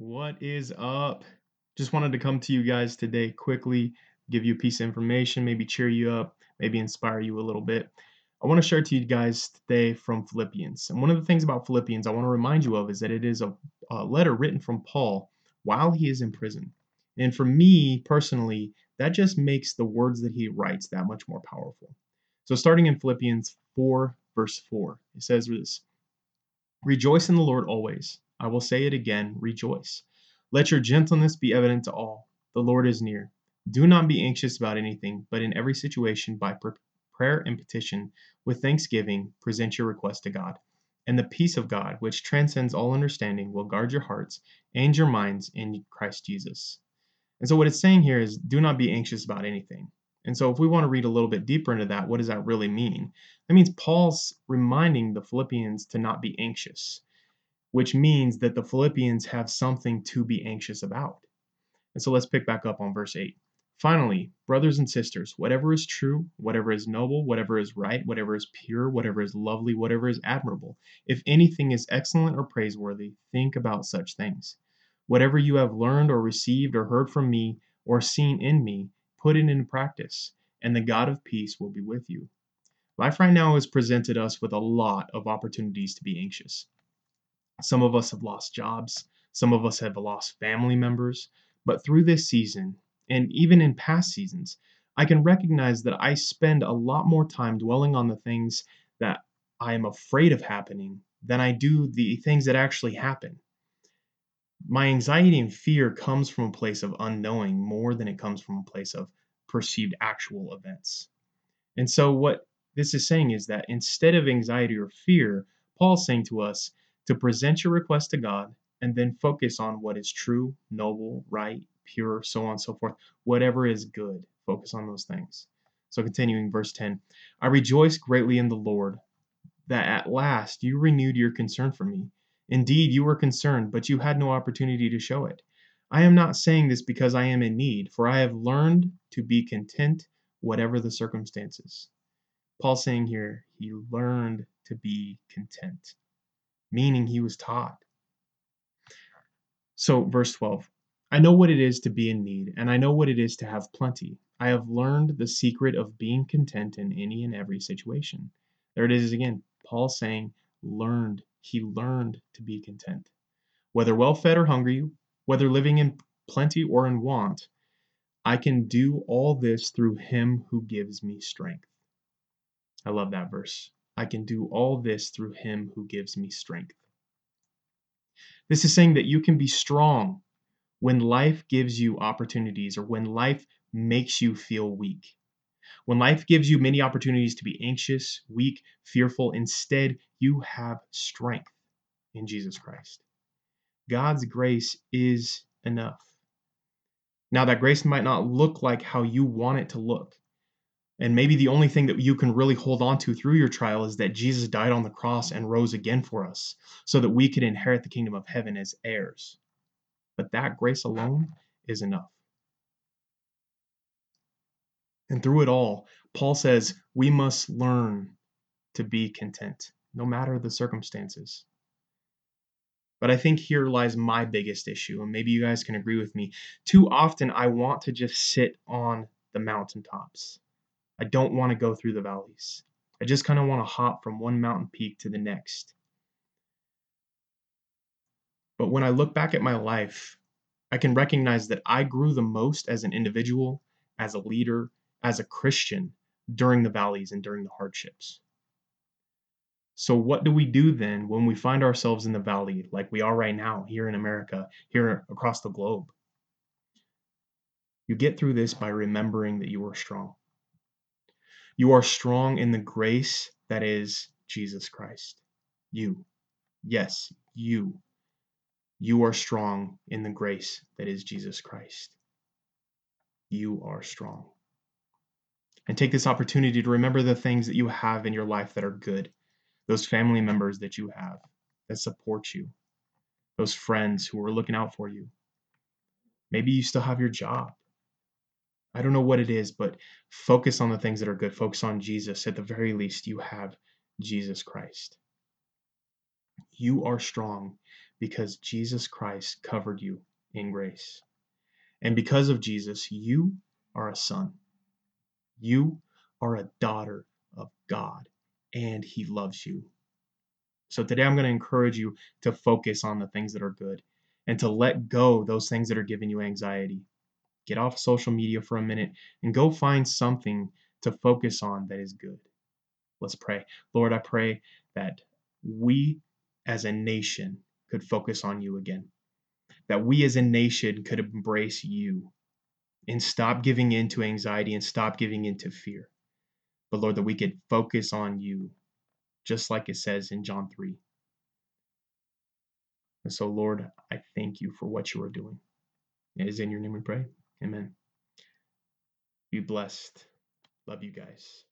What is up? Just wanted to come to you guys today quickly, give you a piece of information, maybe cheer you up, maybe inspire you a little bit. I want to share to you guys today from Philippians. And one of the things about Philippians I want to remind you of is that it is a, a letter written from Paul while he is in prison. And for me personally, that just makes the words that he writes that much more powerful. So, starting in Philippians 4, verse 4, it says this Rejoice in the Lord always. I will say it again, rejoice. Let your gentleness be evident to all. The Lord is near. Do not be anxious about anything, but in every situation, by prayer and petition, with thanksgiving, present your request to God. And the peace of God, which transcends all understanding, will guard your hearts and your minds in Christ Jesus. And so, what it's saying here is do not be anxious about anything. And so, if we want to read a little bit deeper into that, what does that really mean? That means Paul's reminding the Philippians to not be anxious which means that the Philippians have something to be anxious about. And so let's pick back up on verse 8. Finally, brothers and sisters, whatever is true, whatever is noble, whatever is right, whatever is pure, whatever is lovely, whatever is admirable, if anything is excellent or praiseworthy, think about such things. Whatever you have learned or received or heard from me or seen in me, put it into practice, and the God of peace will be with you. Life right now has presented us with a lot of opportunities to be anxious. Some of us have lost jobs, some of us have lost family members, but through this season, and even in past seasons, I can recognize that I spend a lot more time dwelling on the things that I am afraid of happening than I do the things that actually happen. My anxiety and fear comes from a place of unknowing more than it comes from a place of perceived actual events. And so, what this is saying is that instead of anxiety or fear, Paul's saying to us, to present your request to God and then focus on what is true, noble, right, pure, so on and so forth. Whatever is good, focus on those things. So, continuing verse 10 I rejoice greatly in the Lord that at last you renewed your concern for me. Indeed, you were concerned, but you had no opportunity to show it. I am not saying this because I am in need, for I have learned to be content whatever the circumstances. Paul saying here, he learned to be content meaning he was taught. So, verse 12 I know what it is to be in need, and I know what it is to have plenty. I have learned the secret of being content in any and every situation. There it is again. Paul saying, learned. He learned to be content. Whether well fed or hungry, whether living in plenty or in want, I can do all this through him who gives me strength. I love that verse. I can do all this through him who gives me strength. This is saying that you can be strong when life gives you opportunities or when life makes you feel weak. When life gives you many opportunities to be anxious, weak, fearful, instead you have strength in Jesus Christ. God's grace is enough. Now, that grace might not look like how you want it to look. And maybe the only thing that you can really hold on to through your trial is that Jesus died on the cross and rose again for us so that we could inherit the kingdom of heaven as heirs. But that grace alone is enough. And through it all, Paul says we must learn to be content, no matter the circumstances. But I think here lies my biggest issue, and maybe you guys can agree with me. Too often, I want to just sit on the mountaintops. I don't want to go through the valleys. I just kind of want to hop from one mountain peak to the next. But when I look back at my life, I can recognize that I grew the most as an individual, as a leader, as a Christian during the valleys and during the hardships. So, what do we do then when we find ourselves in the valley like we are right now here in America, here across the globe? You get through this by remembering that you are strong. You are strong in the grace that is Jesus Christ. You. Yes, you. You are strong in the grace that is Jesus Christ. You are strong. And take this opportunity to remember the things that you have in your life that are good, those family members that you have that support you, those friends who are looking out for you. Maybe you still have your job. I don't know what it is, but focus on the things that are good. Focus on Jesus. At the very least, you have Jesus Christ. You are strong because Jesus Christ covered you in grace. And because of Jesus, you are a son. You are a daughter of God, and He loves you. So today I'm going to encourage you to focus on the things that are good and to let go those things that are giving you anxiety. Get off social media for a minute and go find something to focus on that is good. Let's pray. Lord, I pray that we as a nation could focus on you again. That we as a nation could embrace you and stop giving in to anxiety and stop giving in to fear. But Lord, that we could focus on you, just like it says in John 3. And so, Lord, I thank you for what you are doing. It is in your name we pray. Amen. Be blessed. Love you guys.